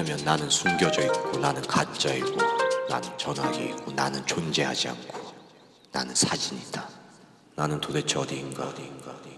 왜냐하면 나는 숨겨져 있고 나는 가짜이고 나는 전화기에 있고 나는 존재하지 않고 나는 사진이다. 나는 도대체 어디인가 어디인가 어디인가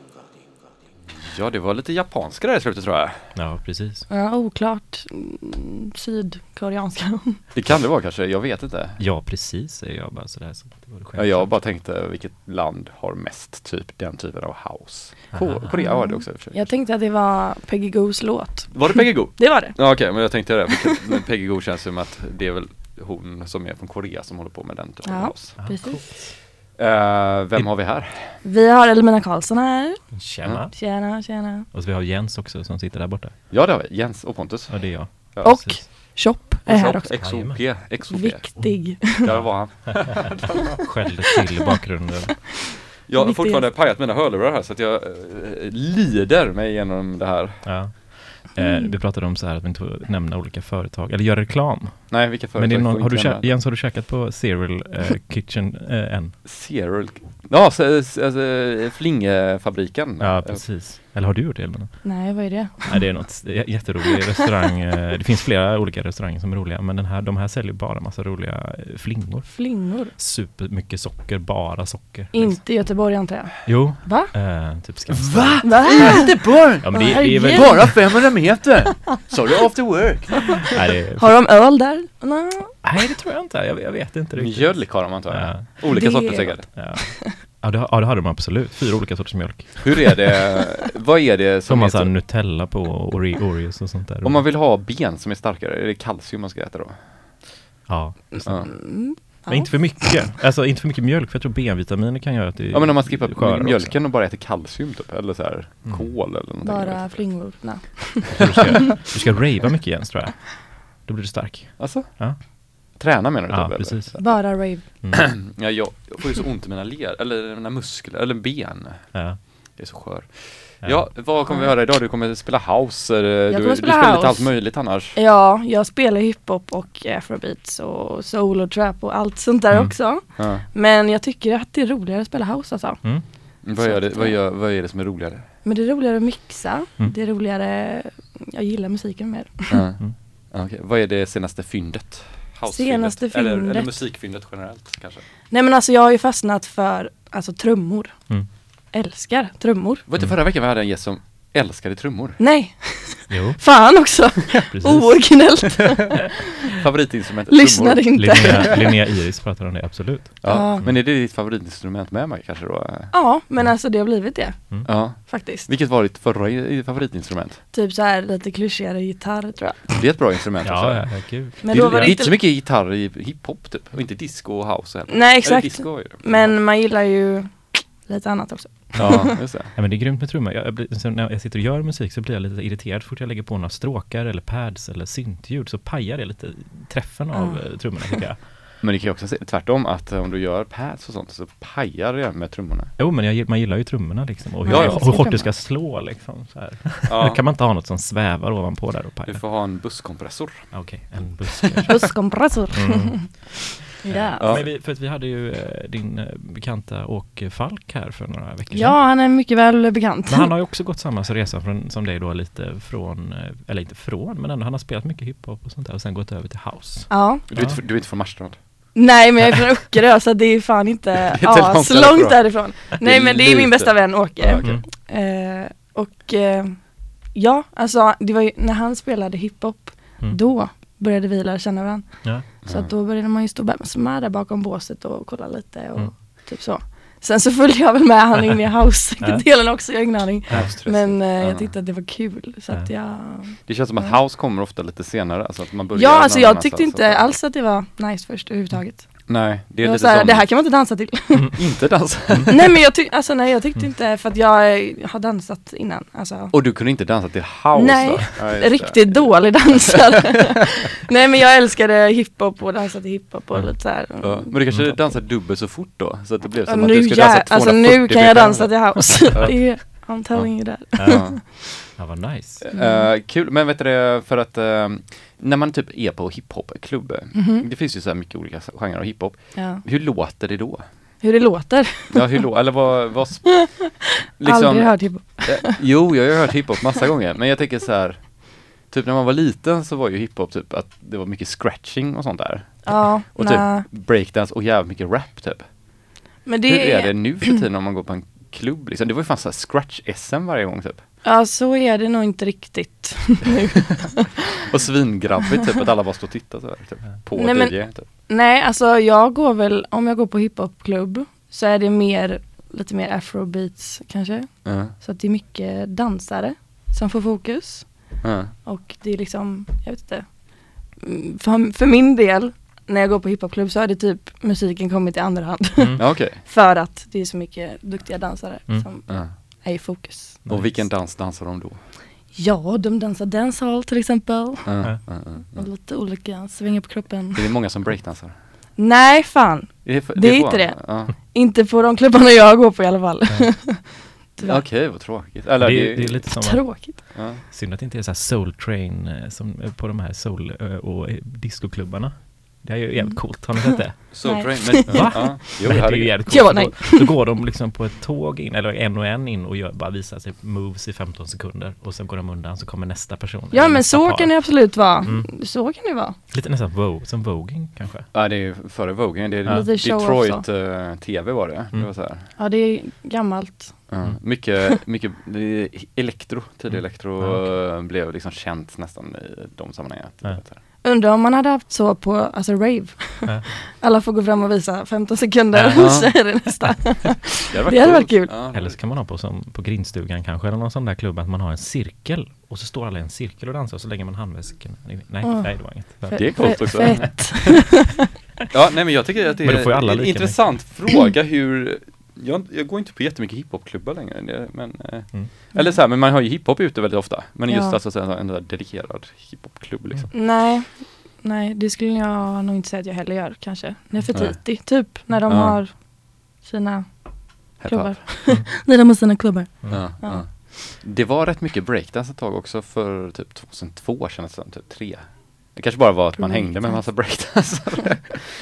Ja, det var lite japanska där i slutet tror jag. Ja, precis. Ja, oklart. Mm, Sydkoreanska. Det kan det vara kanske, jag vet inte. Ja, precis säger jag bara sådär. Så det var det Ja, jag bara tänkte vilket land har mest typ den typen av house. Ko- Aha. Korea har det också i och för sig. Jag tänkte att det var Peggy Goos låt. Var det Peggy Goo? Det var det. Ja okej, men jag tänkte det. men Peggy Goo känns som att det är väl hon som är från Korea som håller på med den typen av Ja. house. Ah, Precis. Eh, vem har vi här? Vi har Elmina Karlsson här. Tjena. Tjena, tjena. Och så vi har Jens också som sitter där borta. Ja det har vi, Jens och Pontus. Ja, det är jag. Ja, Och precis. Chop är här också. XOP, XOP. Viktig. Där var han. Skällde till i bakgrunden. Jag har fortfarande pajat mina hörlurar här så att jag eh, lider mig igenom det här. Ja. Eh, vi pratade om så här att vi inte får nämna olika företag, eller göra reklam. Nej, vilka företag Men det är någon, har du inte kä- nämna? Jens, har du käkat på Cereal eh, Kitchen eh, än? Cereal, ja, så- så- alltså, Flingefabriken. Ja, precis. Eller har du gjort det Elmina? Nej, vad är det? Nej, det är något jätterolig restaurang. eh, Det finns flera olika restauranger som är roliga, men den här, de här säljer bara massa roliga eh, flingor. Flingor. Supermycket socker, bara socker. liksom. Inte i Göteborg antar jag. Jo, Va? eh, typ Skansen. Va? Göteborg! Ja, men det, det är väl... Bara 500 meter! Sorry after work! Nej, det är, Har de öl där? Nej. nej, det tror jag inte. Jag, jag vet inte riktigt. Mjölk har de antar jag. Ja. Olika Det- sorter säkert. Ja. Ja, det, har- ja, det har de absolut. Fyra olika sorters mjölk. Hur är det, vad är det Som massa så, Nutella på Ore- Oreos och sånt där. om man vill ha ben som är starkare, är det kalcium man ska äta då? Ja, Ja. Mm. men inte för mycket. Alltså inte för mycket mjölk, för jag tror B-vitaminer kan göra att det Ja men om man skippar mjölken och bara äter kalcium typ, eller så här Mm. kol eller någonting. Bara flingor. Nej. också. Du ska, du ska rava mycket Jens tror jag. Då blir du stark. Alltså? Ja. Träna menar du Ja, typ, eller? precis. Bara rave. Mm. Ja, jag, jag får ju så ont i mina led, eller mina muskler, eller ben. Ja. Jag är så skör. Ja, vad kommer vi höra idag? Du kommer spela house, eh, du, kommer du spela spelar lite house. allt möjligt annars. Ja, jag spelar hiphop och afrobeats och soul och trap och allt sånt där Mm. också. Ja. Men jag tycker att det är roligare att spela house alltså. Mm. Vad, gör det, vad, gör, vad är det som är roligare? Men det är roligare att mixa. Mm. Det är roligare, jag gillar musiken mer. Ja. Mm. Okej. Vad är det senaste fyndet? Senaste Eller, eller fyndet? musikfyndet generellt kanske? Nej men alltså jag har ju fastnat för alltså trummor. Mm. Älskar trummor. Var det inte förra veckan vi hade en gäst som älskade trummor? Nej, Jo, fan också! precis. Ooriginellt. Favoritinstrumentet Lyssnade trummor. inte. Linnea, Linnea Iris pratar om det, absolut. Ja. Ja. Men är det ditt favoritinstrument med mig kanske då? Ja, men alltså det har blivit det Ja. faktiskt. Vilket var ditt förra favoritinstrument? Typ så här lite klyschigare gitarr tror jag. Det är ett bra instrument Ja, också. ja, ja, kul. Men det, då var det det är inte så mycket gitarr i hiphop typ, och inte disco och house heller. Nej exakt. disco. Men man gillar ju lite annat också. Ja, just det. Ja, men det är grymt med trummor. Jag, jag blir, så när jag sitter och gör musik så blir jag lite irriterad fort jag lägger på några stråkar eller pads eller syntljud så pajar det lite träffen av eh, trummorna tycker jag. Men det kan ju också se tvärtom att eh, om du gör pads och sånt så pajar det med trummorna. Jo men jag, man gillar ju trummorna liksom och hur, Ja, ja. hårt det ska slå liksom. Så här. Ja. Då kan man inte ha något som svävar ovanpå där och Du pajar. får ha en busskompressor. Okej, en buss kanske. Busskompressor. Mm. Ja. Ja. Men vi, för att vi hade ju eh, din eh, bekanta Åke Falk här för några veckor sedan. ja, han är mycket väl bekant. Men han har ju också gått samma resa från, som dig då lite från, eh, eller inte från, men ändå han har spelat mycket hiphop och sånt där och sen gått över till house. Ja. Du, är inte, du är inte från Marstrand? Nej men jag är från Öckerö så det är fan inte, inte ja, långt så långt därifrån. Nej men det är min bästa vän Åke. Okej. Mm. Eh, och eh, ja, alltså det var ju när han spelade hiphop, Mm. då började vi lära känna varandra. Ja. Så att då började man ju stå med där bakom båset och kolla lite och Mm. typ så. Sen så följde jag väl med han in i house-delen också, jag har ingen aning. Men eh, Ja. jag tyckte att det var kul så att jag Det känns som att house kommer ofta lite senare, alltså att man börjar Ja alltså jag tyckte inte alls att det var nice först överhuvudtaget. Nej, det är Jag lite så här, som, det här kan man inte dansa till. inte dansa. nej men jag, tyck, alltså, nej, jag tyckte Mm. inte för att jag har dansat innan. Alltså. Och du kunde inte dansa till house Nej, då? Ja. Riktigt dålig dansare. Nej men jag älskade hiphop och dansade hiphop och Mm. lite så här. Ja, men du kanske Mm. dansar dubbelt så fort då? Så att det blev Ja, som att nu, du skulle dansa alltså 240 nu kan jag dansa till house. Ja. det är, I'm telling you that. Ja. ja, vad nice. Eh, kul, men vet du för att eh, när man typ är på hiphopklubb, Mhm. det finns ju så här mycket olika genrer av hiphop, Ja. hur låter det då? Hur det låter. Ja, hur lå- eller vad, vad liksom, Aldrig hört hiphop. eh, Jo, jag har hört hiphop massa gånger, men jag tänker så här Typ när man var liten så var ju hiphop typ att det var mycket scratching och sånt där. Ja, Och nej. typ breakdance och jävligt mycket rap typ. Men det Hur är det nu för tiden om man går på en klubb liksom? Det var ju fan såhär scratch-SM varje gång typ. Ja, så är det nog inte riktigt nu. Och svingrabbigt typ att alla bara står och tittar så här, typ, på Nej, men- DJ typ. Nej, alltså jag går väl, om jag går på hiphopklubb så är det mer, lite mer afrobeats kanske. Ja, Så att det är mycket dansare som får fokus. ja. Och det är liksom, jag vet inte. Mm, För, för min del, när jag går på hiphopklubb så har det typ musiken kommit i andra hand. Mm. för att det är så mycket duktiga dansare Mm. som. Är i fokus. Och vilken dans dansar de då? Ja, de dansar dancehall till exempel. Ja, ja. Och lite olika, svänger på kroppen. Är det många som breakdansar? Nej, fan. Är för- Det är får- inte det. Ja. Inte på de klubbarna jag går på i alla fall. Okej, vad tråkigt. Eller det, är- det är lite som att, Tråkigt. ja. synd att det inte är så här soul train eh, som på de här soul eh, och eh, discoklubbarna. Det är ju jävligt coolt, har ni sett det? Soul. Train, men, Va? ja. Jo, det är ju jävligt coolt. Ja, Så nej. Då, då går de liksom på ett tåg in, eller en och en in och gör, bara visar sig moves i 15 sekunder och sen går de undan så kommer nästa person. Ja men så par. kan det absolut vara. Mm. Så kan det vara. Lite nästan vogue, som voging kanske. Ja, det är ju före Vogue. Det är Ja. Detroit också. eh, TV var det. Mm. Det var så här. Ja det är gammalt. Mm. Mycket, mycket elektro, tidig Mm. elektro Ja, eh, blev liksom känt nästan i de sammanhangen. Typ, Ja. Undrar om man hade haft så på, alltså rave. Ja. Alla får gå fram och visa 15 sekunder Ja. och så är det nästa. Det hade Det hade varit coolt. kul. Ja. Eller så kan man ha på som på grindstugan kanske, eller någon sån där klubb att man har en cirkel och så står alla i en cirkel och dansar och så lägger man handväskan. Nej, Åh. nej det var inget. Det är coolt också. Fett. Ja, nej men jag tycker att det är en intressant fråga hur jag, jag går inte på jättemycket hiphopklubbar längre, det- men eh, Mm. Eller så här, men man har ju hiphop ute väldigt ofta. Men just Ja. alltså så här, en där dedikerad hiphopklubb liksom. Nej, nej det skulle jag nog inte säga att jag heller gör kanske. Nefertiti, typ när de Ja. har sina klubbar. Mm. när de har sina klubbar. Ja, Ja. ja. Det var rätt mycket breakdance ett tag också för typ 2002 kändes det som, typ tre. Det kanske bara var att man hängde med en massa breakdancare.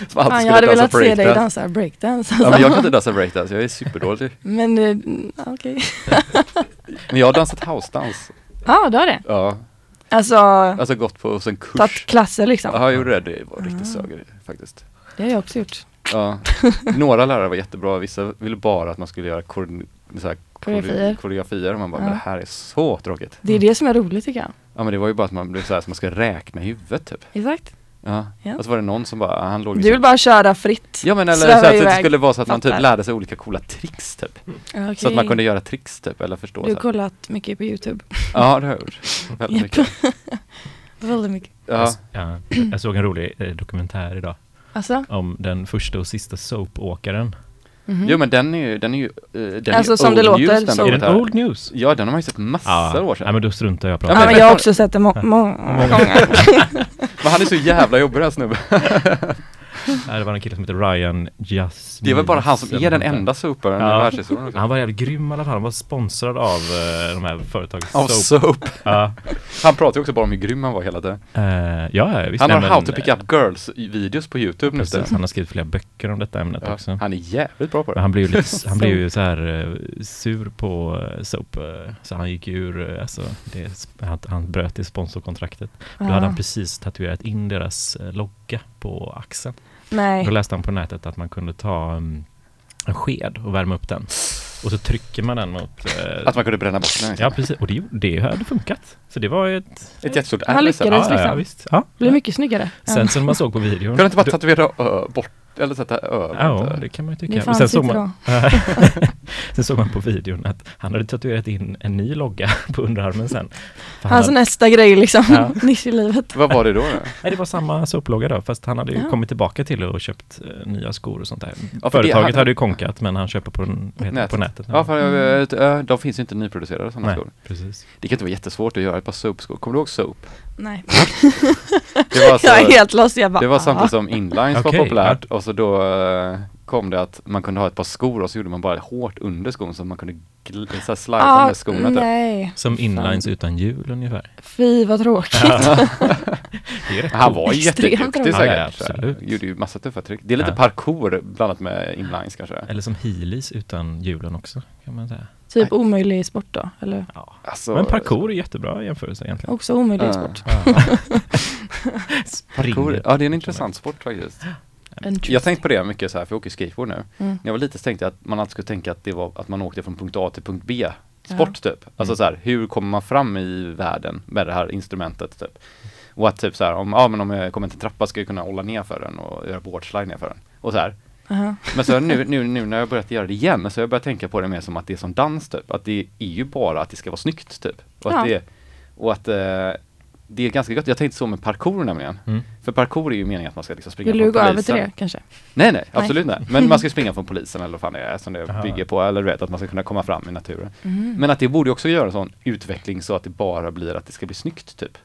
Som alltid Fan, jag hade velat se dig dansa breakdance. Ja, men jag kan inte dansa breakdance, jag är superdålig. Men eh, okej. Men jag har dansat housedans. Ja, du har det. Ja, Alltså, alltså gått på en tagit kurs. klasser liksom. Ja, jag gjorde det. Det var Ah. riktigt söger faktiskt. Det har jag också gjort. Ja. Några lärare var jättebra, vissa ville bara att man skulle göra Koreografier. koreografier och man bara, Ja. men det här är så tråkigt. Det är det som är roligt tycker jag. Ja men det var ju bara att man blev så här, som man ska räkna i huvudet typ. Exakt. Ja. Ja. Och så var det någon som bara, han låg Du vill bara köra fritt. Ja men eller så att det skulle vara så att man typ lärde sig olika coola tricks typ. Ja, Så att man kunde göra tricks typ, eller förstå. Du har kollat mycket på Youtube. Ja det har jag gjort. Väldigt mycket. Väldigt mycket. Ja. Ja, jag såg en rolig eh, dokumentär idag Alltså? om den första och sista soapåkaren. Mhm. Jo men den är ju, den är ju, eh, den Alltså, är ju som det old låter, news, den så- Är den old news? Ja den har man ju sett massor år sedan. ja, men då struntar jag i att Ja, men men jag har också sett det må- många gånger. Men han är så jävla jobbig den här snubben. Det var en kille som heter Ryan Jasmin. Det är väl bara han som är den enda i Ja. världshistorien också. Han var jävligt grym i alla fall. Han var sponsrad av eh, de här företagen. Av Soap. soap. Ja, Han pratar ju också bara om hur grym han var hela tiden. eh, ja, visst. Han Nej, har men, How to pick up girls i videos på Youtube nu. Han har skrivit flera böcker om detta ämnet Ja, också. han är jävligt bra på Men det. han blev ju, lite, han blev ju så här eh, sur på Soap, så han gick ur, alltså, det, han, han bröt i sponsorkontraktet. Då hade han precis tatuerat in deras eh, logga på axeln. Nej. Då läste han på nätet att man kunde ta um, en sked och värma upp den. Och så trycker man den mot... eh, Att man kunde bränna bort den. Ja, precis. Och det, det hade funkat. Så det var ett... Ett jättestort Han lyckades. liksom. Ja, ja, liksom. visst. Ja. Blir mycket snyggare. Sen som man såg på videon. Kunde inte bara tatuera ö, bort, eller sätta över? Ja, inte? det kan man ju Det tycka. Men fanns sen inte såg, man, sen såg man på videon att han hade tatuerat in en ny logga på underarmen sen. Hans hade, nästa grej liksom. Ja. Nisch i livet. Vad var det då? då? nej, det var samma soplogga då, fast han hade ju Ja. kommit tillbaka till och köpt eh, nya skor och sånt där. Ja, för det- Företaget han- hade ju konkat, men han köper på, det, på nätet. Ja, för ö, de finns ju inte nyproducerade sådana nej, skor. precis. Det kan inte vara jättesvårt att göra ett par soapskor. Kommer du ihåg soap? Nej. Det var, så, Jag är helt lost. Jag bara, det var samtidigt som inlines var populärt och så då eh, kom det att man kunde ha ett par skor och så gjorde man bara hårt under skon så man kunde så här slida ah, med skorna typ. Nej. Som inlines utan hjul ungefär. Fy vad tråkigt. Han var jätteduktig säkert. Ja, ja. Gjorde ju massa tuffa trick. Det är lite Ja. parkour blandat med inlines kanske. Eller som heelys utan hjulen också, kan man säga. Typ omöjlig sport då, eller Ja. Alltså, Men parkour är jättebra jämförelse egentligen. också omöjlig Ja. sport. Parkour, ja det är en intressant sport faktiskt. Jag har tänkt på det mycket så här, för jag åker skateboard nu. Mm. När jag var liten så tänkte jag att man alltid skulle tänka att det var att man åkte från punkt A till punkt B. Sport typ. Alltså Mm. så här, hur kommer man fram i världen med det här instrumentet typ. Och att typ så här, om, ja men om jag kommer till en trappa ska jag kunna hålla ner för den och göra boardslide ner för den. Och så här. Aha. Men så nu, nu, nu när jag börjat göra det igen, så har jag börjat tänka på det mer som att det är som dans typ. Att det är ju bara att det ska vara snyggt typ. Och Ja. att, det, och att eh, det är ganska gott. Jag tänkte så med parkour nämligen. Mm. För parkour är ju meningen att man ska liksom springa Vill från du gå polisen. över till det kanske? Nej, nej, absolut nej. Men man ska springa från polisen eller vad fan det är som det Aha. bygger på. Eller vet, att man ska kunna komma fram i naturen. Mm. Men att det borde också göra en sån utveckling så att det bara blir att det ska bli snyggt typ.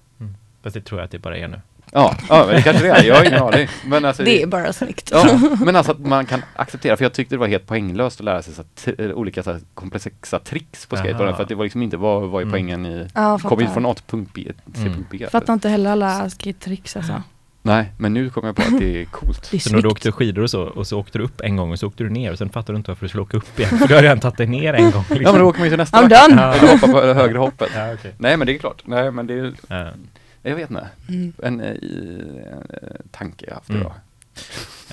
Fast det tror jag att det bara är nu. Ja, ja men det kanske det är. Jag har ingen aning. Men alltså, Det är bara snyggt. Ja, men alltså att man kan acceptera, för jag tyckte det var helt poänglöst att lära sig så att, t- olika så här, komplexa tricks på skateboarden Aha. för att det var liksom inte, vad var ju Mm. poängen i, Ja, kom in fattar. från A till punkt B till Mm. punkt B. Fattar inte heller alla skate-tricks alltså. Nej, men nu kommer jag på att det är coolt. Det är Så när du åkte skidor och så, och så åkte du upp en gång och så åkte du ner och sen fattade du inte varför du skulle åka upp igen. För du har redan tagit dig ner en gång. Liksom. Ja men då åker man ju till nästa I'm done! Ja. Eller hoppa på högre hoppet. Ja, okej. Nej men det är klart, nej men det är, Ja. Jag vet inte, Mm. en eh, i, eh, tanke jag haft Mm. idag.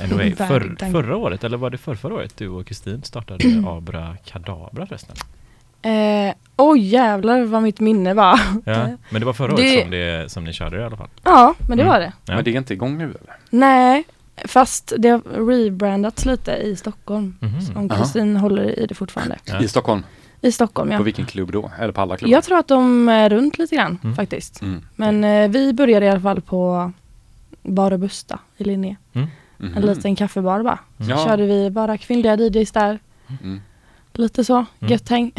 Anyway, Värdig för, förra året, eller var det för förra året, du och Kristin startade Abra Kadabra förresten? Eh, Oj jävlar vad mitt minne var. Ja, men det var förra Det- året som, det, som ni körde det i alla fall. Ja, men det Mm. var det. Ja. Men det är inte igång nu eller? Nej, fast det har rebrandats lite i Stockholm. Mhm. Om Aha. Kristin håller i det fortfarande. Ja. I Stockholm? I Stockholm På ja. vilken klubb då? Eller på alla klubbar? Jag tror att de är runt lite grann Mm. faktiskt. Mm. Men eh, vi började i alla fall på Bar och Busta i Linné. Mhm. En liten kaffebar bara. Mm. Ja. Körde vi bara kvinnliga DJs där. Mm. Lite så, Mm. gött häng.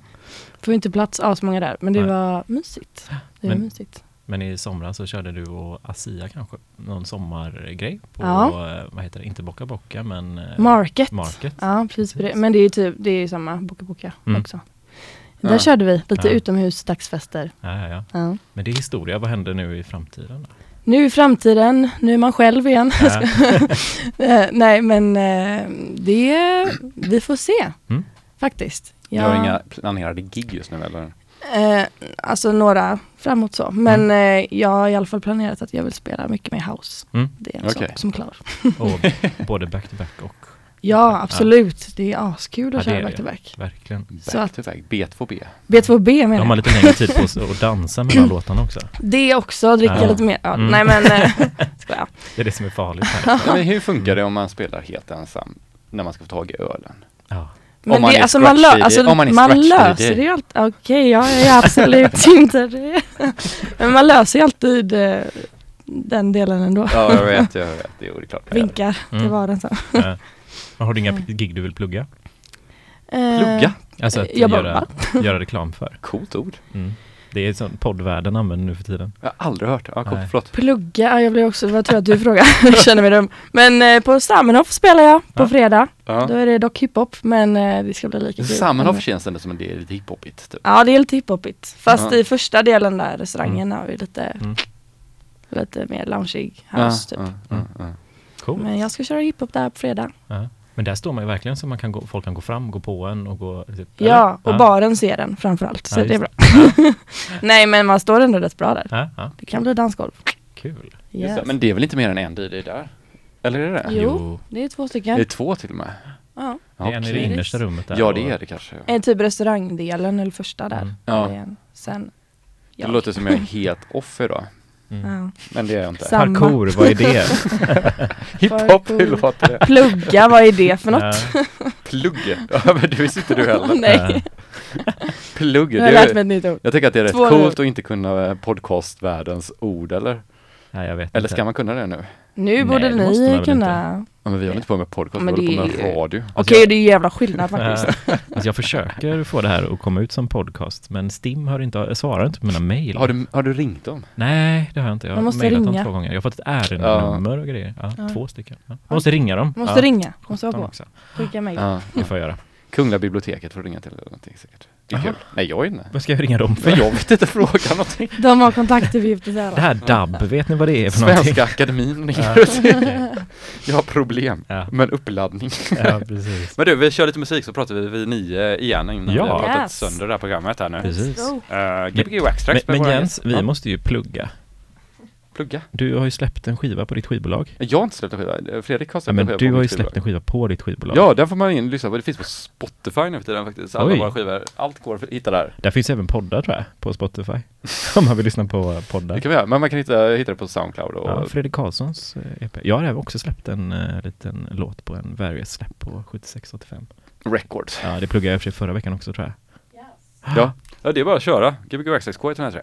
Får inte plats asmånga där, men det Nej. var mysigt. Det var Men- mysigt. Men i somras så körde du och Asia kanske någon sommargrej på, Ja. eh, vad heter det, inte Bocka Bocka men eh, Market. Market. Ja, precis. Precis. Men det är ju typ, det är ju samma Boka Boka Mm. också. Där Ja. körde vi lite Ja. utomhus dagsfester. Ja, ja, ja. Ja. Men det är historia, vad händer nu i framtiden? Då? Nu i framtiden, nu är man själv igen. Ja. Eh, Nej men det, vi får se Mm. faktiskt. Du har inga planerade gig just nu eller? Eh, alltså några framåt så. Men Mm. eh, jag har i alla fall planerat att jag vill spela mycket mer house. Mm. Det är en Okej. sak som är klar. Och både back-to-back och Ja, absolut. Det är askul Ja, att är köra back-to-back. verkligen. Så Back att- to back, B2B. B2B Då menar har man jag. lite längre tid på sig att dansa mellan låtarna också. Det också, dricka Ja. lite mer. Ja, Mm. Nej men, eh, skojar. Det är det som är farligt här. Ja, men hur funkar det om man spelar helt ensam? När man ska få tag i ölen? Ja. Men man det, är alltså man, lö- alltså om man är man löser DJ. det ju alltid. Okej, jag är absolut inte det. Men man löser ju alltid eh, den delen ändå. Ja, jag vet, jag vet. Det är klart. Vinkar till Mm. var den så. Ja. Har du inga Mm. gig du vill plugga? Eh, Plugga? Alltså att Jag göra, göra reklam för. Coolt ord. Mm. Det är sånt poddvärlden använder nu för tiden. Jag har aldrig hört det. Ja, coolt. Nej. Förlåt. Plugga, ja, jag blev också, vad tror jag att du frågar? jag känner mig dum. Men eh, på Samenhof spelar jag på Ja. fredag. Då Ja. är det dock hiphop, men eh, det ska bli lika kul. Samenhof känns ändå som en del lite hiphopigt. Typ. Ja, det är lite hiphopigt. Fast Ja. i första delen där, restaurangen, har vi lite, Mm. lite mer loungeig Ja, house typ. ja, ja, ja. Cool. Men jag ska köra hiphop där på fredag. Ja. Men där står man ju verkligen så man kan gå, folk kan gå fram, gå på en och gå... Typ, eller? Ja, och baren ser den framförallt. Så Ja, det är bra. Nej, men man står ändå rätt bra där. Ja, ja, Det kan bli dansgolv. kul. Yes. det, Men det är väl inte mer än en DJ där? Eller är det det? Jo. Det är två Det är stycken. två till och med? Ja. Det är en i det innersta rummet där. Ja, det är det kanske. En typ restaurangdelen, eller första där. Mm. Ja. En. Sen, Det låter som jag är helt off idag. Mm. Men det är jag inte. Samma. Parkour, vad är det? Hiphop, hur låter det? Plugga, vad är det för något? Ja. Plugg? Ja, men det visste inte du heller. Nej, Plugg, jag har lärt mig ett nytt ord. jag tänker att det är rätt Två- coolt att inte kunna eh, podcastvärldens ord, eller? Nej, jag vet Eller inte. ska man kunna det nu? Nu Nej, borde det måste man ni väl kunna... Ja, men vi håller inte på med podcast, Men vi håller på det med är- radio. Okej, Alltså, jag- det är ju jävla skillnad faktiskt. Alltså jag försöker få det här att komma ut som podcast, men Stim har inte, svarar inte på mina mejl. Har du, har du ringt dem? Nej, det har jag inte. Jag har Man måste mejlat dem ringa. två gånger. Jag har fått ett ärendenummer och grejer. Ja, Ja. Två stycken. Ja. Jag måste ringa dem. Måste ja. ringa, måste vara på. Skicka mejl. Ja. Det får jag göra. Kungliga biblioteket får du ringa till eller någonting säkert. Det är Jaha. kul. Nej, jag är inne. Vad ska jag ringa dem för? Men jag vet inte, fråga någonting. De har kontaktuppgifter så Det här DAB, vet ni vad det är för någonting? Svenska Akademin ringer Ja. Jag har problem Ja. med uppladdning. ja, precis. Men du, vi kör lite musik så pratar vi vid nio igen innan Ja. vi har pratat Yes. sönder det här programmet här nu. Precis. Uh, Gbg Waxtrax Men, men Jens, vi Ja, måste ju plugga. Plugga. Du har ju släppt en skiva på ditt skivbolag. Jag har inte släppt en skiva. Fredrik har Ja, släppt men en skiva du på har ju släppt skivbolag. en skiva på ditt skivbolag. Ja, den får man in lyssna på. Det finns på Spotify nu för tiden faktiskt. Alla Oj. våra skivor. Allt går att hitta där. Där finns även poddar tror jag, på Spotify. Om man vill lyssna på Det poddar. kan vi göra. Men man kan hitta, hitta det på Soundcloud och Ja, Fredrik Karlssons eh, EP. Jag har även också släppt en uh, liten låt på en Various-släpp på 7685. Records. Ja, det pluggade jag i och för sig förra veckan också tror jag. Ja. ja, det är bara att köra. Gbg Waxtrax K103.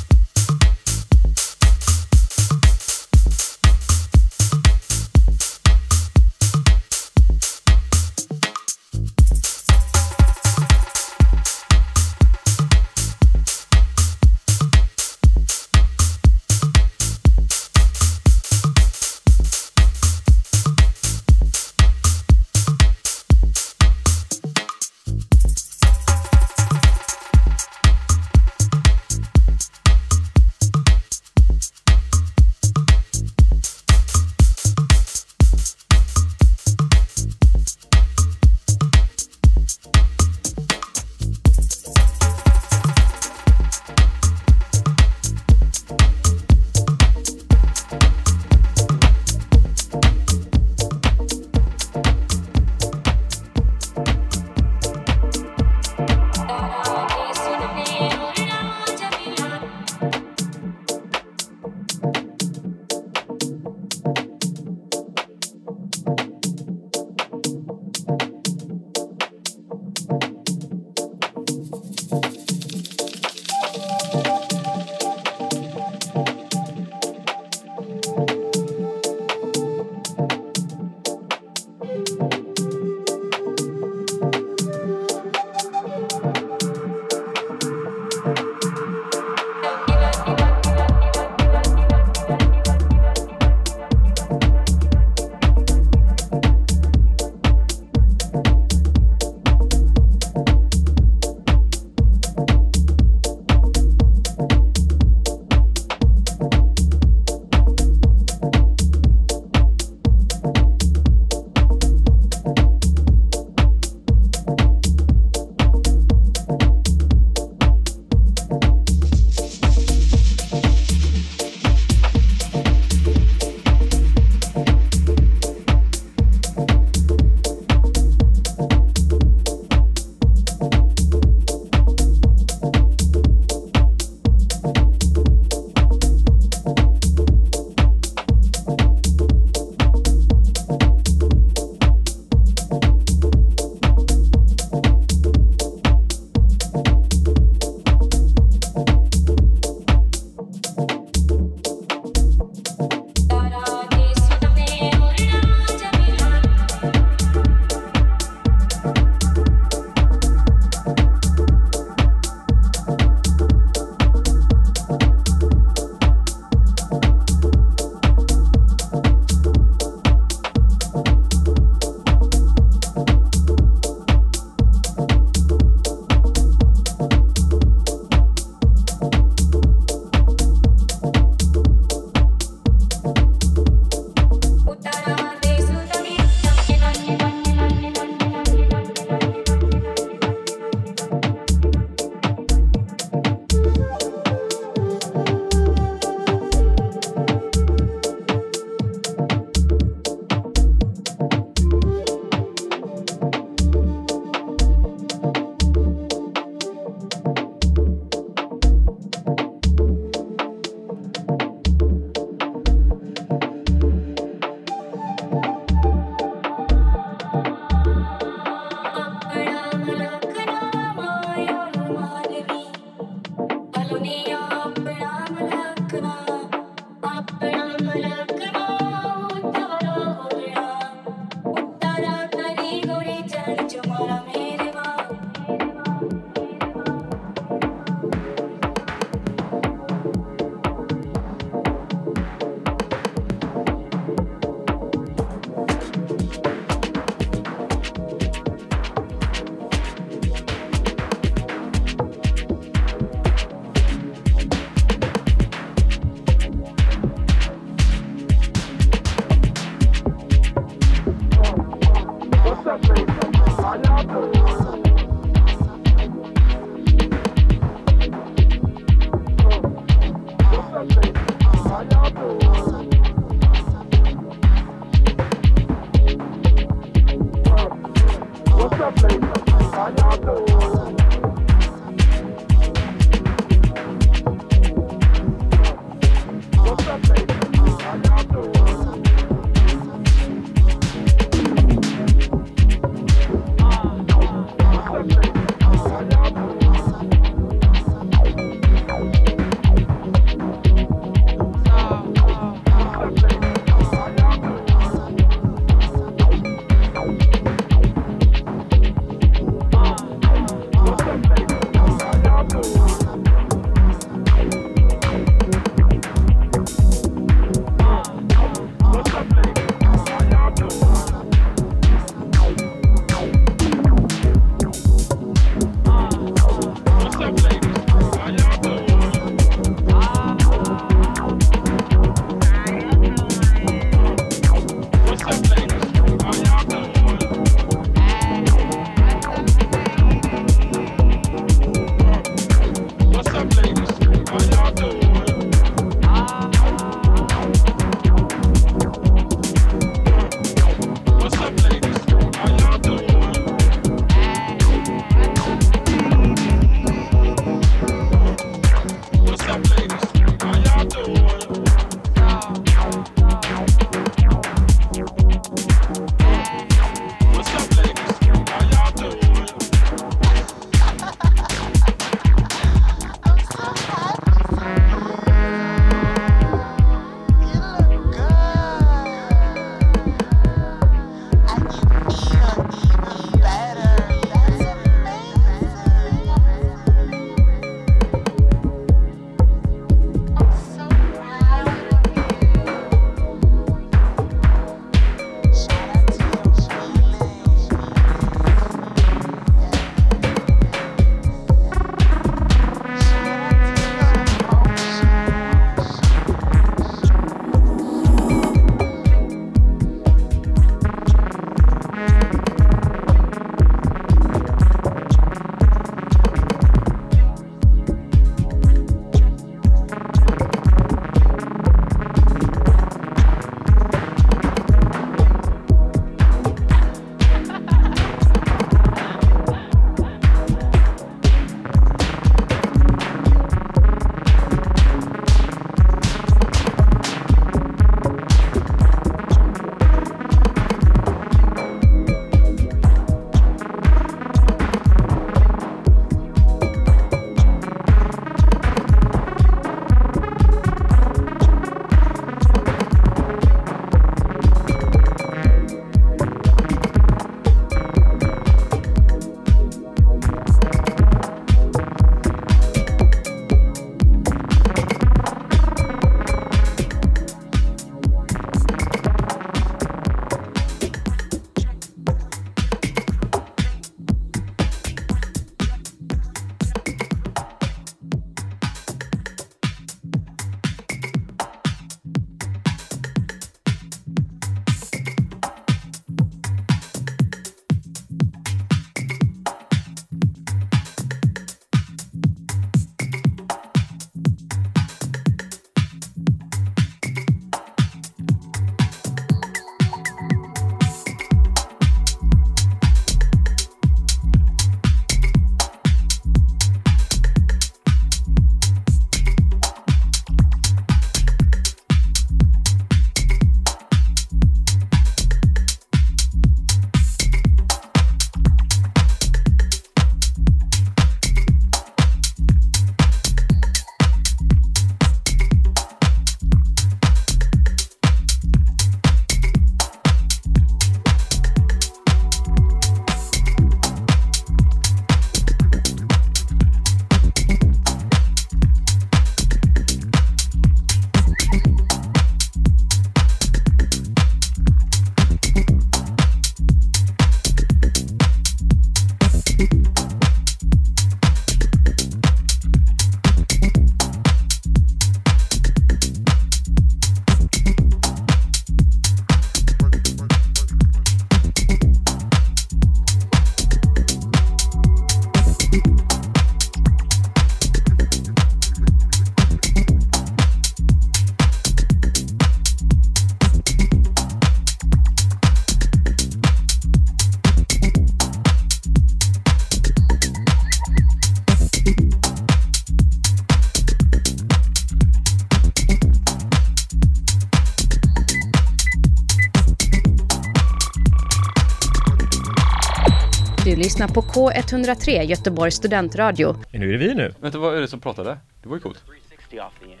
Du lyssnar på K103 Göteborgs studentradio. Nu är det vi nu. Vänta, vad är det som pratade? Det var ju coolt. 360 off the end.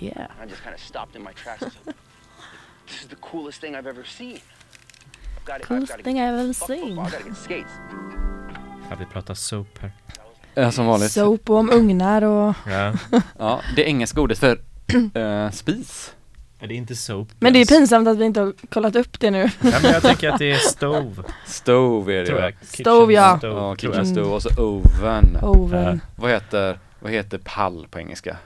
Yeah. I just kind of stopped in my tracks. This is the coolest thing I've ever seen. I've got Coolest I've thing I've ever seen. Ja, vi pratar soap här. Ja, som vanligt. Soap och om ugnar och... Ja. Ja, det engelska ordet för eh, spis. Det är inte soap. Men det är pinsamt att vi inte har kollat upp det nu. Ja, men jag tänker att det är stove. Stove är det Tror ja. jag. Stove, ja. Stove, Ja, kitchen stove och så oven. Oven. Vad heter, vad heter pall på engelska?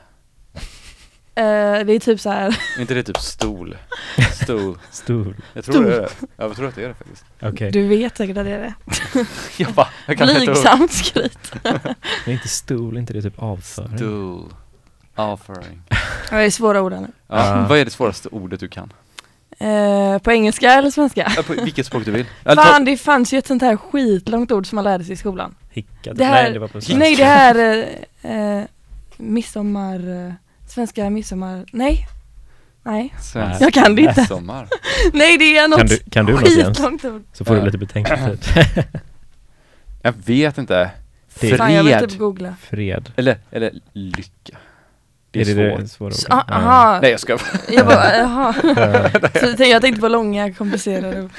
Eh, det är typ så här. Är inte det typ stol? Stol. Stol. Jag tror det är det. Ja, Jag tror att det är det faktiskt. Okej. Du vet säkert att det är det. Jag bara, jag kan. Blygsamt skryt. Men inte stol, inte det typ avföring? Stol. Avföring. Ja, det är svåra ord här nu. Ja. Vad är det svåraste ordet du kan? Eh, på engelska eller svenska? Ja, på vilket språk du vill. Eller ta- Fan, det fanns ju ett sånt här skitlångt ord som man lärde sig i skolan. Hickade? Det här- Nej, det var på svenska. Nej, det här eh, eh, midsommar... Eh, svenska midsommar... Nej. Nej. Svensk Jag kan det inte. midsommar. Nej, det är något Kan du, kan du något Jens? ord. Så får du lite betänketid. Jag vet inte. Fan, jag vill Fred. typ googla. Fred. Eller, eller lycka. Det är, det svårt. det ah, aha. Nej jag ska Jag bara, jaha. Ja. Så jag tänkte- jag på långa, komplicerade ord.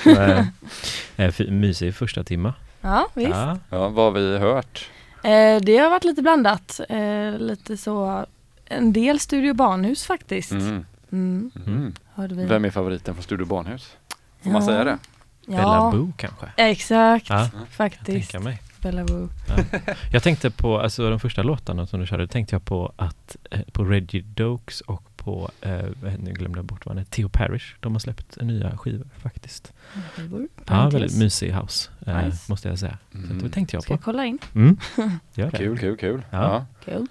Eh, Mysig första timma. Ja, visst. Ja. Ja, vad har vi hört? Eh, det har varit lite blandat. Eh, lite så, en del Studio Barnhus faktiskt. Mm. Mm. Mm. Vem är favoriten från Studio Barnhus? Får man Ja. säga det? Bella Ja, Boo kanske? exakt. Ja, jag Faktiskt. tänker mig. Bella Boo. Jag tänkte på, alltså de första låtarna som du körde, tänkte jag på att eh, på Reggie Dokes och på, eh, heter- nu glömde jag bort vad han är, Theo Parrish, de har släppt nya skivor faktiskt. Ja, Parentes. väldigt mysig house, eh, Nice. måste jag säga. Så Mm. det tänkte jag Ska på. jag kolla in? Mm. Gör det. Kul, kul, kul. Ja. Ja. Kul.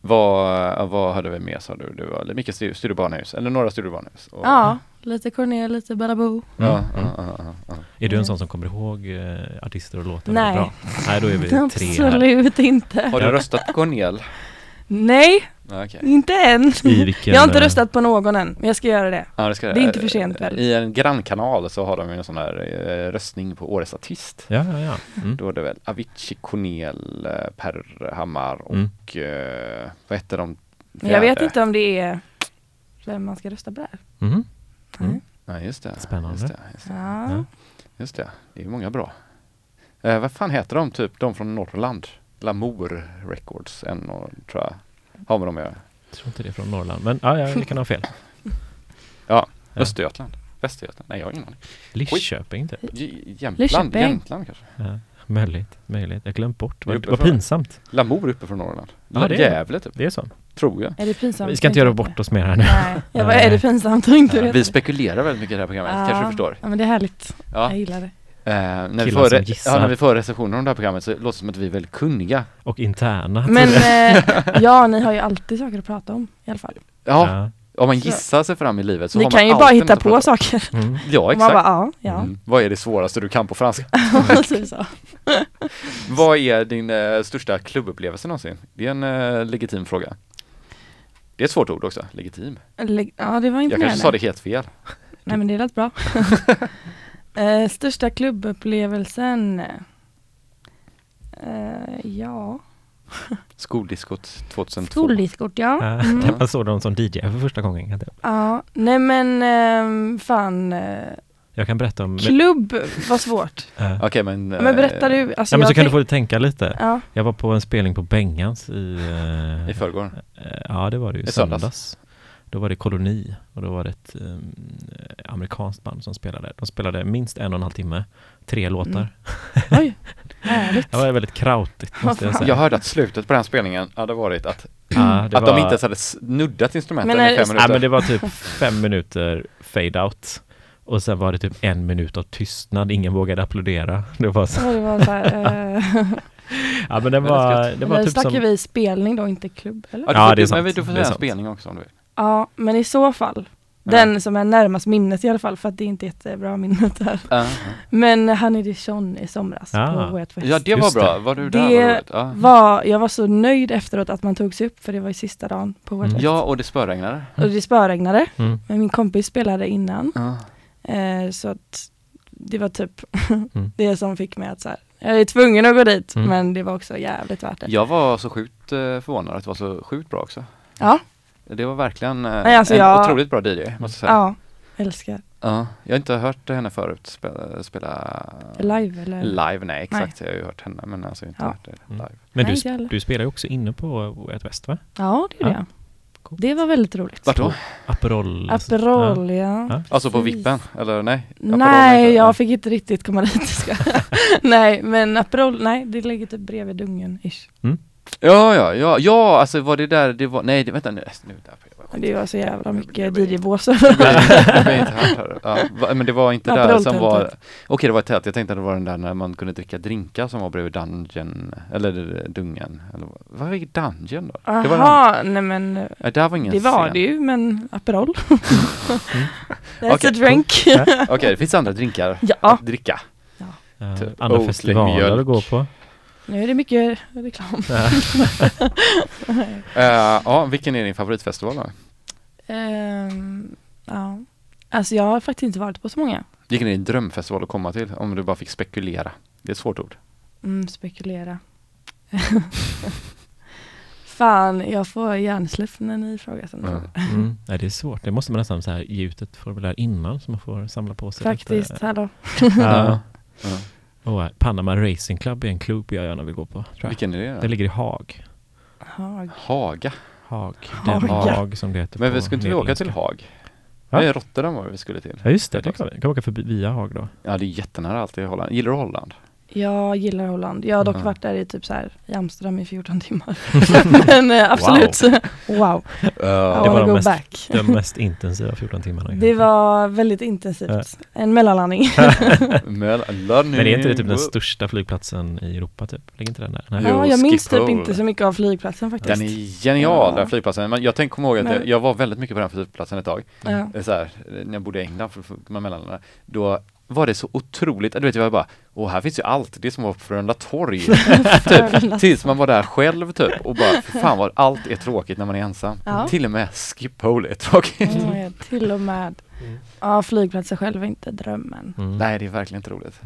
Vad, vad hade vi med sa du? Det var mycket Studio, studio Barnhus, eller några Studio Barnhus? Och, Ja, lite Cornel, lite Bella Boo. Ja, Mm. ja, ja, ja, ja. Är du en Mm. sån som kommer ihåg eh, artister och låtar Nej. bra? Nej, då är vi tre här. Absolut inte. Har du röstat på Cornel? Nej, Ja, Okej. inte än. I vilken, Jag har inte eh, röstat på någon än, men jag ska göra det. Ja, det, ska, Det är inte för sent väl? I en grannkanal så har de ju en sån här eh, röstning på Årets artist. Ja, ja, ja. Mm. Då är det väl Avicii, Cornel, eh, Per Hammar och Mm. eh, vad heter de? Men jag vet fjärde? inte om det är vem man ska rösta på där. Mhm. Mm. Nej. Ja, just det. Spännande. Just det, just det. Ja. Just det. det är många bra. Eh, vad fan heter de? Typ de från Norrland? Lamour Records, en och, tror jag. Har med dem att göra. Jag tror inte det är från Norrland, men ja, ja, vi kan ha fel. Ja. Östergötland. Västergötland? Nej, jag har ingen aning. Lidköping inte? J- Jämtland? Jämtland kanske? Ja, möjligt, möjligt. Jag glömt bort. Vad, vad för- pinsamt. Lamour uppe från Norrland. Ja, det är. Gävle typ, Det är så. tror jag. Är det pinsamt? Vi ska inte göra bort oss mer här nu. Nej, jag bara, är det pinsamt inte veta? Vi spekulerar väldigt mycket i det här programmet, kanske du förstår. Ja men det är härligt. Ja. Jag gillar det. Eh, när, vi får, gissar. ja, när vi får recensioner om det här programmet så låter det som att vi är väldigt kunniga. Och interna. Men eh, ja, ni har ju alltid saker att prata om i alla fall. Ja, om man gissar sig fram i livet så ni har kan man ju bara hitta på prata saker. Mm. Ja, exakt. bara, ja, ja. Mm. Vad är det svåraste du kan på franska? Vad är din eh, största klubbupplevelse någonsin? Det är en eh, legitim fråga. Det är ett svårt ord också, legitim. Lägg- Ja, det var Jag imponerande. kanske sa det helt fel. Nej men det lät bra. eh, största klubbupplevelsen? Eh, ja, Skoldiskot 2002. skoldiskot ja. Mm. Jag såg dem som DJ för första gången. Ja, nej men ehm, fan, eh, Jag kan berätta om... klubb var svårt. Okej men... Men berätta eh, du. Alltså, ja, men så kan du få tänka lite. Ja, Jag var på en spelning på Bengans i... eh, I förrgår. Ja, det var det ju. I söndags. Söndags. Då var det Koloni och då var det ett um, amerikanskt band som spelade. De spelade minst en och en halv timme, tre låtar. Mm. oj, härligt. Det var väldigt krautigt måste jag säga. Jag hörde att slutet på den spelningen hade varit att, Ja, det att var, de inte ens hade snuddat instrumenten Men i det- fem Ja, minuter. men det var typ fem minuter fade out. Och sen var det typ en minut av tystnad, ingen vågade applådera. Det var så, Ja, det var så här, eh, ja men det var, det var typ snackar som... vi spelning då, inte klubb eller? Ja, Ja, du Ja, det är Men sant. du får Det säga spelning också om du vill. Men i så fall. Ja. Den som är närmast minnet i alla fall, för att det är inte jättebra minnet där. Ja, Men Honey Dijon i somras Ah. på Wet Fest. ja det var Just bra. Var du där? Det Var ja. var, jag var så nöjd efteråt att man tog sig upp för det var ju sista dagen på Wet Mm. Fest. ja, och det spöregnade. Och det spöregnade, Mm. men min kompis spelade innan. Ja. Eh, så att det var typ Mm. det som fick mig att så här, Jag är tvungen att gå dit, Mm. men det var också jävligt värt det. Jag var så sjukt eh, förvånad att det var så sjukt bra också. Ja, Det var verkligen eh, Nej, alltså en jag- otroligt bra DJ, måste jag säga. ja, älskar. Ja, jag har inte hört henne förut spela, spela Live eller? live. Nej, exakt. Jag har ju hört henne, men alltså inte Ja. hört det Mm. live. Men Nej, du, du spelar ju också inne på Way West va? Ja, det gjorde Ja. jag. Coolt. Det var väldigt roligt. Vart då? Aperol. Aperol, ja. Ja. Alltså på vippen? Eller nej? Aperol Nej, inte- jag fick inte riktigt komma dit. Ska. nej, men Aperol, nej, det ligger typ bredvid Dungen ish. Ja, ja, ja, ja, alltså var det där, det var, nej, det, vänta nu, nu där får jag bara Det var så jävla mycket Det DJ-båsar. Det det. Ja, men det var inte där som var, okej det var ett tält, jag tänkte att det var den där när man kunde dricka drinkar som var bredvid Dungeon, eller Dungen, eller vad- det Dungeon då? Det Jaha, nej men ja, där var ingen det var scen. det ju, men Aperol. That's Okej, a drink. Okej, det finns andra drinkar Ja, att dricka. Ja, Typ andra festivaler att gå på. Nu är det mycket reklam. Eh, ja, vilken är din favoritfestival då? Ehm, ja. Alltså jag har faktiskt inte varit på så många. Vilken är din drömfestival att komma till? Om du bara fick spekulera. Det är ett svårt ord. Mm, spekulera. Fan, jag får hjärnsläpp när ni frågar sådana frågor. Mm. Nej, det är svårt. Det måste man nästan så här ge ut ett formulär innan så man får samla på sig Faktiskt, lite. hallå. Ja. Ja. Eh, Panama Racing Club är en klubb jag gärna vill gå på. Tror jag. Vilken är det Det då? ligger i Haag. Haag. Haga. Haag. Den Haga. Haag som det heter Men vi skulle inte vi åka till. Haag? Va? Nej, Rotterdam var det vi skulle till. Ja just det, det kan vi. Kan åka förbi via Haag då. Ja, det är jättenära alltid i Holland. Gillar du Holland? Jag gillar Holland. Jag har dock Ja. varit där i typ så här i Amsterdam i 14 timmar. Men eh, absolut. Wow. I Det var de go mest- back. De mest intensiva 14 timmarna. Det var väldigt intensivt. En mellanlandning. Mellan Men är inte det typ den största flygplatsen i Europa typ? Ligger inte den där? Nej. Jo, ja, jag minns typ inte så mycket av flygplatsen faktiskt. Den är genial, Ja. den flygplatsen. Men jag tänker komma ihåg att Men- jag, jag var väldigt mycket på den flygplatsen ett tag. Är Så här, när jag bodde i England, för, för, med mellanlanda, då var det så otroligt, du vet jag var bara, åh här finns ju allt, det är som att vara på Frölunda torg. typ, tills man var där själv typ och bara, för fan vad allt är tråkigt när man är ensam. Ja. Till och med Schiphol är tråkigt. God, till och med. Ja, flygplatser själv är inte drömmen. Mm. Nej, det är verkligen inte roligt.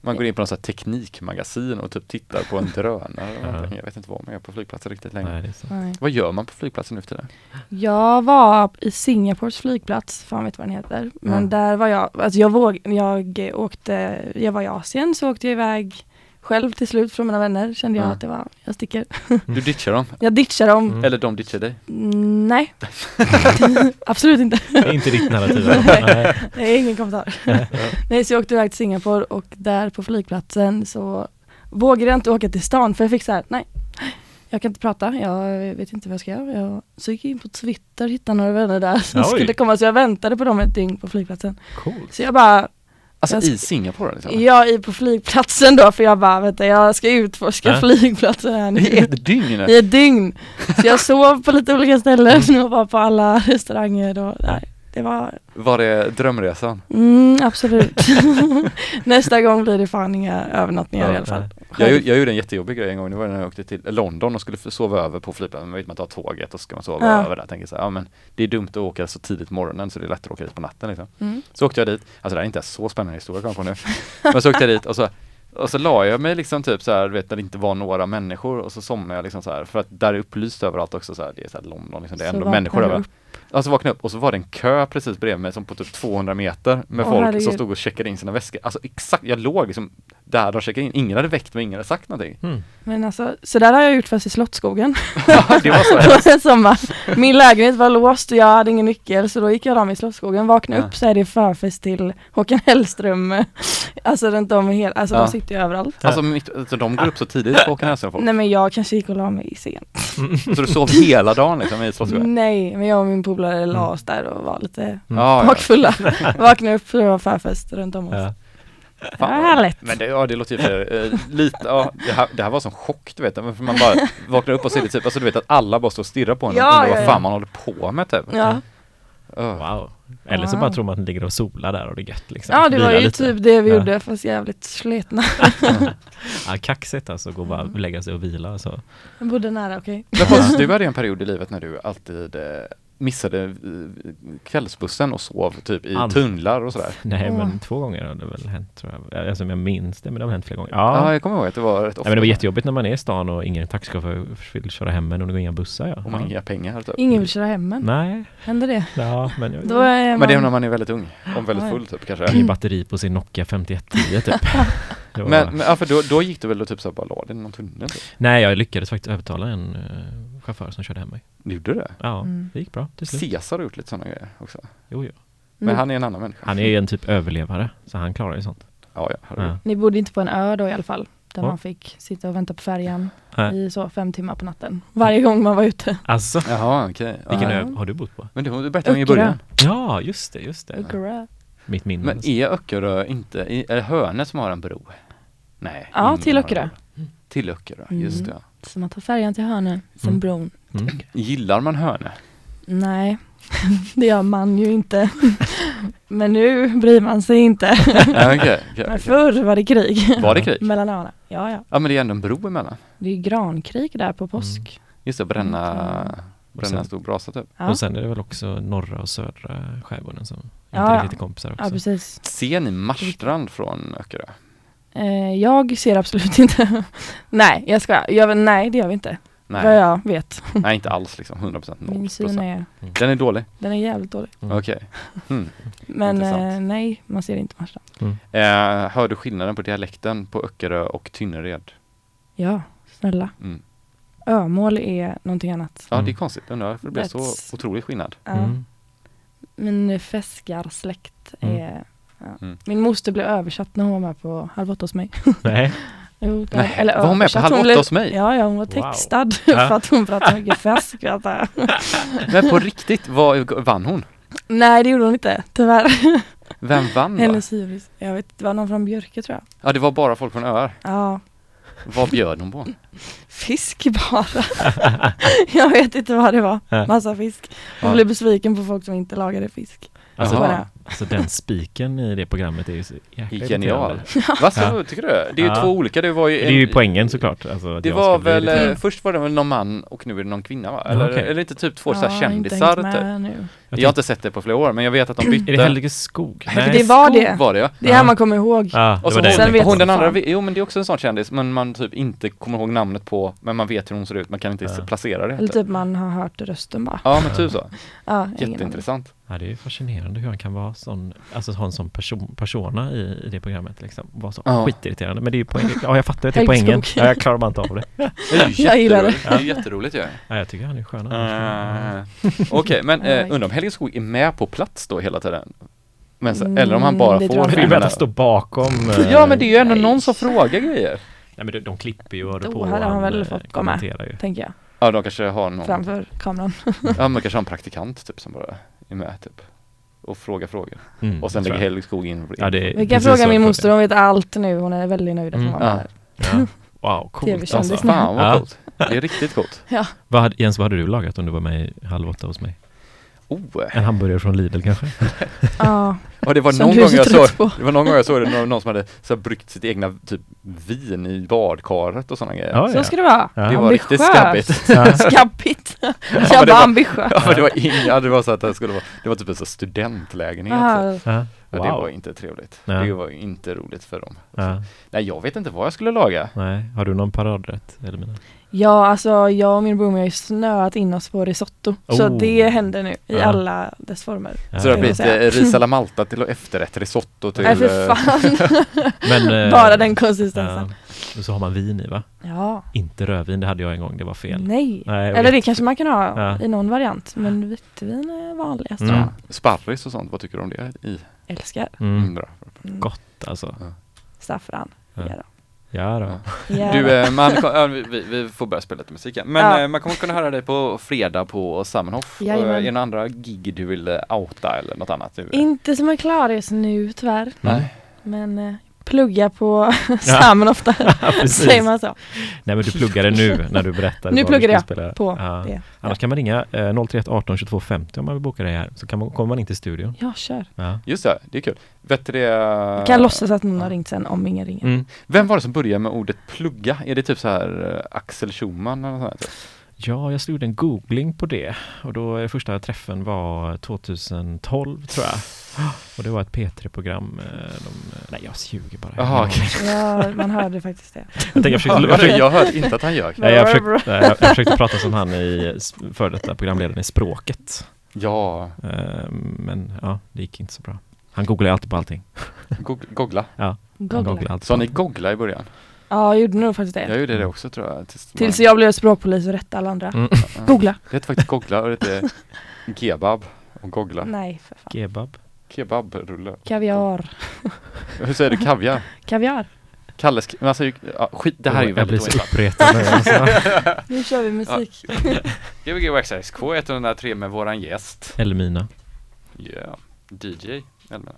Man går in på något sånt här teknikmagasin och typ tittar på en drönare. Ja. Jag vet inte vad man gör på flygplatser riktigt längre. Nej. Nej. Vad gör man på flygplatsen nu för tiden? Jag var i Singapores flygplats, fan vet vad den heter. Men Ja. där var jag, alltså jag, våg, jag åkte, jag var i Asien så åkte jag iväg själv till slut från mina vänner. Kände jag Ja. att det var, jag sticker. Du ditchar dem? Jag ditchade dem. Mm. Eller de ditchar dig? Mm, nej. Absolut inte. Det är inte ditt narrativ. Nej. Nej. Det är ingen kommentar. Nej, så jag åkte iväg till Singapore och där på flygplatsen så vågade jag inte åka till stan för jag fick så här, nej. Jag kan inte prata, jag vet inte vad jag ska göra. Jag, så gick jag in på Twitter, hittade några vänner där som Oj. skulle komma så jag väntade på dem ett dygn på flygplatsen. Coolt. Så jag bara, Alltså Jag i Singapore liksom? jag är på flygplatsen då för jag bara, vänta jag ska utforska Ja. flygplatsen här nu. I ett dygn? I ett dygn. Så jag sov på lite olika ställen och var på alla restauranger och nej, det var Var det drömresan? Mm, absolut. Nästa gång blir det fan inga övernattningar Ja, i alla fall. Jag, jag gjorde en jättejobbig grej en gång, det var när jag åkte till London och skulle sova över på flygplatsen. Man vet man tar tåget och så ska man sova Ja. över där. Tänker så här, ja men det är dumt att åka så tidigt på morgonen så det är lättare att åka dit på natten liksom. Mm. Så åkte jag dit, alltså det här är inte så spännande historia kom på nu. Men så åkte jag dit och så och så la jag mig liksom typ så här, du vet när det inte var några människor och så somnade jag liksom så här för att där är upplyst överallt också så här, det är så här London liksom, det är Så ändå människor överallt. Upp. Och så vaknade upp och så var det en kö precis bredvid mig som på typ 200 meter med Åh, folk herregud. som stod och checkade in sina väskor. Alltså exakt, jag låg liksom där de checkade in. Ingen hade väckt mig, ingen hade sagt någonting. Mm. Men alltså, så där har jag gjort först i Slottsskogen. det var så Det här. var en sommar. Min lägenhet var låst och jag hade ingen nyckel så då gick jag mig i Slottsskogen. Vaknade Ja. upp så är det förfest till Håkan Hellström. Alltså runt om i hela, alltså Ja. de sitter ju överallt. Alltså, mitt, alltså de går upp så tidigt på Håkan Hellström folk. Nej men jag kanske gick och la mig sent. Så du sov hela dagen liksom i Slottsskogen? Nej, men jag och min polare la oss där och var lite Mm. Ja, ja. bakfulla. Vaknade upp för det var förfest runt om oss. Ja. Det Fan, var vad- härligt. Men det, ja, det låter ju för, eh, lite, ja, det här, det här var som chock du vet, för man bara vaknar upp och ser det typ, alltså du vet att alla bara står och stirrar på en och Ja, undrar ja, vad ja. fan man håller på med typ. Ja. Öh. Wow. Eller så bara tror man att den ligger och solar där och det är gött liksom. Ja det var Vila ju lite. typ det vi Ja. gjorde fast jävligt sletna. Ja, kaxigt alltså, gå och bara Mm. lägga sig och vila så. Jag bodde nära, okej. Men Pontus, du hade ju en period i livet när du alltid eh, missade eh, kvällsbussen och sov typ i Aldrig. tunnlar och sådär. Nej, men två gånger har det väl hänt tror jag. Alltså om jag minns det, men det har hänt flera gånger. Ja, Ja, jag kommer ihåg att det var rätt Nej, ofta. men det var jättejobbigt när man är i stan och ingen taxichaufför vill köra hem en och det går inga bussar. Ja. Och man har inga pengar typ. Ingen vill köra hem en. Nej, Händer det? ja, men jag, Då är man... Men det är när man är väldigt ung och väldigt full typ kanske. ingen batteri på sin Nokia 5110 typ. Det var- Men, men ja, för då, då gick du väl och typ så här bara la dig i någon tunnel? Typ. Nej, jag lyckades faktiskt övertala en uh, chaufför som körde hem mig. Gjorde du det? Ja, Mm. det gick bra till slut. Caesar har gjort lite sådana grejer också. Jo, jo. Men Ni, han är en annan människa. Han är en typ överlevare, så han klarar ju sånt. Ja, ja. Ja. ni bodde inte på en ö då i alla fall? Där Ja. man fick sitta och vänta på färjan Nej. i så fem timmar på natten. Varje gång man var ute. Alltså, Jaha, okej. vilken Ja. ö har du bott på? Men du, du berättade om i början. Ja, just det, just det. Öckerö. Mitt minne. Men är Öckerö inte, är det Hönö som har en bro? Nej. Ja, till Öckerö. Till Öckerö, just Mm. det. Så man tar färjan till Hönö, sen Mm. bron. Mm. Gillar man Hönö? Nej, det gör man ju inte. Men nu bryr man sig inte. Okej, okej, Men förr var det krig. Var det krig? Mellan öarna. Ja, ja. Ja men det är ändå en bro emellan. Det är grankrig där på påsk. Just det, bränna, Mm. bränna en stor brasa typ. Ja, Och sen är det väl också norra och södra skärgården som inte Ja, ja. riktigt är kompisar också. ja precis. Ser ni Marstrand från Öckerö? Eh, jag ser absolut inte. nej, jag ska. Jag, nej, det gör vi inte. Vad Nej, jag vet. nej inte alls liksom, 100% Min 0%. syn är, Den är dålig? den är jävligt dålig. Mm. Okej. Mm. Men eh, nej, man ser inte Marstrand. Eh, hör du skillnaden på dialekten på Öckerö och Tynnered? Ja, snälla. Mm. Ömål är någonting annat. Ja det är Mm. konstigt, undrar varför det blev så otrolig skillnad. Ja. Mm. Min feskarsläkt Mm. är ja. Mm. Min moster blev översatt när hon var med på Halv åtta hos mig. Nej, Jo, där- Nej, var hon med på. Halv åtta hos mig? Ja, ja, hon var Wow. textad Ja. för att hon pratade mycket jag. Men på riktigt, vad, vann hon? Nej, det gjorde hon inte, tyvärr. Vem vann då? Hennes hybris. Jag vet, det var någon från Björke tror jag. Ja det var bara folk från öar. Ja, Vad bjöd hon på? fisk bara. jag vet inte vad det var. Massa fisk. Hon Ja. blev besviken på folk som inte lagade fisk. Alltså, bara- alltså den spiken i det programmet är ju så jäkla Genial. Vad så, Ja. tycker du? Det är ju Ja. två olika, det var ju Det är ju poängen såklart. Alltså, Det jag var väl, lite- eh, först var det väl någon man och nu är det någon kvinna va? Eller, okej. eller inte typ två så Ja, här inte kändisar typ? nu. Jag har inte sett det på flera år men jag vet att de bytte. Är det Helge Skog? Helge Det var Skog det. var det ja. Det är här man kommer ihåg. Ja, det Och så. Sen hon, vet hon den jag andra, jo men det är också en sån kändis men man typ inte kommer ihåg namnet på men man vet hur hon ser ut, man kan inte placera det. Eller typ man har hört rösten bara. Ja men typ så. Ja. Jätteintressant. Ja, det är ju fascinerande hur han kan vara sån, alltså ha en sån person, persona i, i det programmet liksom. Vara så Ja. skitirriterande. Men det är ju poäng, ja jag fattar att det är poängen. Ja, jag klarar bara inte av det. Det är ju Jag gillar det. jätteroligt. Det är jätteroligt ju. Ja, jag tycker han är skön. Uh, Okej men Nej. eh, undrar om Helge Skog är med på plats då hela tiden? Men så, Mm, eller om han bara det får tror jag Du inte. vill filmerna. vänta stå bakom. eh, Ja men det är ju ändå Nej. någon som frågar grejer. Nej men de, de klipper ju och Då på och hade han väl eh, fått kommenterar ju. Tänker jag. Ja de kanske har någon, Framför kameran. ja men kanske har en praktikant typ som bara är med typ. Och frågar frågor. Mm, Och sen lägger jag. Helge Skog in. Ja, det är Vi kan fråga min moster, hon vet allt nu. Hon är väldigt nöjd att hon var Ja. med. det. Ja. Wow, coolt alltså. Fan vad Ja. coolt. Det är riktigt coolt. Vad hade, Jens, vad hade du lagat om du var med i Halv åtta hos mig? Oh. En hamburgare från Lidl kanske? Ja, Och det var Som någon gång jag såg, på. det var någon gång jag såg det, någon, någon som hade så här bryggt sitt egna typ vin i badkaret och sådana grejer. Ja, så ska det vara. Ja. Det var riktigt Ambitiöst. skabbigt. Ja. Skabbigt. men Jag det var var- ambitiös. Ja men det var inga, det var så att det skulle vara, det var typ en så studentlägenhet. Så. Aha. Ja. Ja, det Wow. var inte trevligt. Ja. Det var inte roligt för dem. Ja. Nej jag vet inte vad jag skulle laga. Nej, har du någon paradrätt Elimina? Ja, alltså jag och min bror har ju snöat in oss på risotto. Så Oh. det händer nu i Ja. alla dess former. Ja. Så det har blivit eh, ris alla malta till efterrätt, risotto till... Nej för eh, fan. Men, eh, Bara den konsistensen. Ja. Och så har man vin i va? Ja. Inte rödvin, det hade jag en gång, det var fel. Nej. Nej, Eller det kanske man kan ha Ja. i någon variant. Men vitvin är vanligast Mm. jag. Sparris och sånt, vad tycker du om det? I? Älskar. Mm. Mm, bra. Mm. Gott alltså. Saffran. Ja. Ja. då. Ja Du, eh, man, vi, vi- får börja spela lite musik igen. Men Ja. eh, man kommer kunna höra dig på fredag på Sammenhof. Eh. Är det några andra gig du vill outa eller något annat? Inte som är klar just nu tyvärr. Nej. Men plugga på Sammen ofta. Ja, precis. Säger man så. Nej men du pluggade nu när du berättade Nu pluggade jag spela. på Ja. det. Annars kan man ringa eh, 031 18 22 50 om man vill boka dig här. Så kan man, kommer man in till studion. Ja, kör. Ja. Just det, det är kul. Vet du det? Jag kan låtsas att någon har ringt sen om ingen ringer. Mm. Vem var det som började med ordet plugga? Är det typ så här eh, Axel Schumann eller något sånt? här? Ja, jag gjorde en googling på det och då eh, första träffen var 2012 tror jag. Och det var ett P3-program. eh, De, nej, jag ljuger bara. Jaha, okej. Ja, man hörde faktiskt det. Jag, tänkte, jag, försökte, jag, försökte, jag hörde inte att han ljög. nej, jag, försökte, jag, jag försökte prata som han i före detta programledaren i Språket. Ja, Eh, Men ja, det gick inte så bra. Han googlar alltid på allting. Goog- googla. Han Googla. alltid Sa ni googla i början? Ja, jag gjorde nog faktiskt det. Jag gjorde det också tror jag. Tills, Tills jag blev språkpolis och rättade alla andra. Mm. Ja. Googla. Det heter faktiskt googla och det heter kebab och googla. Nej, för fan. Kebab. Kebabrulle. Kaviar. Hur säger du kaviar? Kaviar. Kalles, men alltså, ja, skit, det här är ju jag blir väldigt så nu. Alltså. Nu kör vi musik. Gbg Waxxx K103 med våran gäst. Elmina. Yeah. DJ Elmina.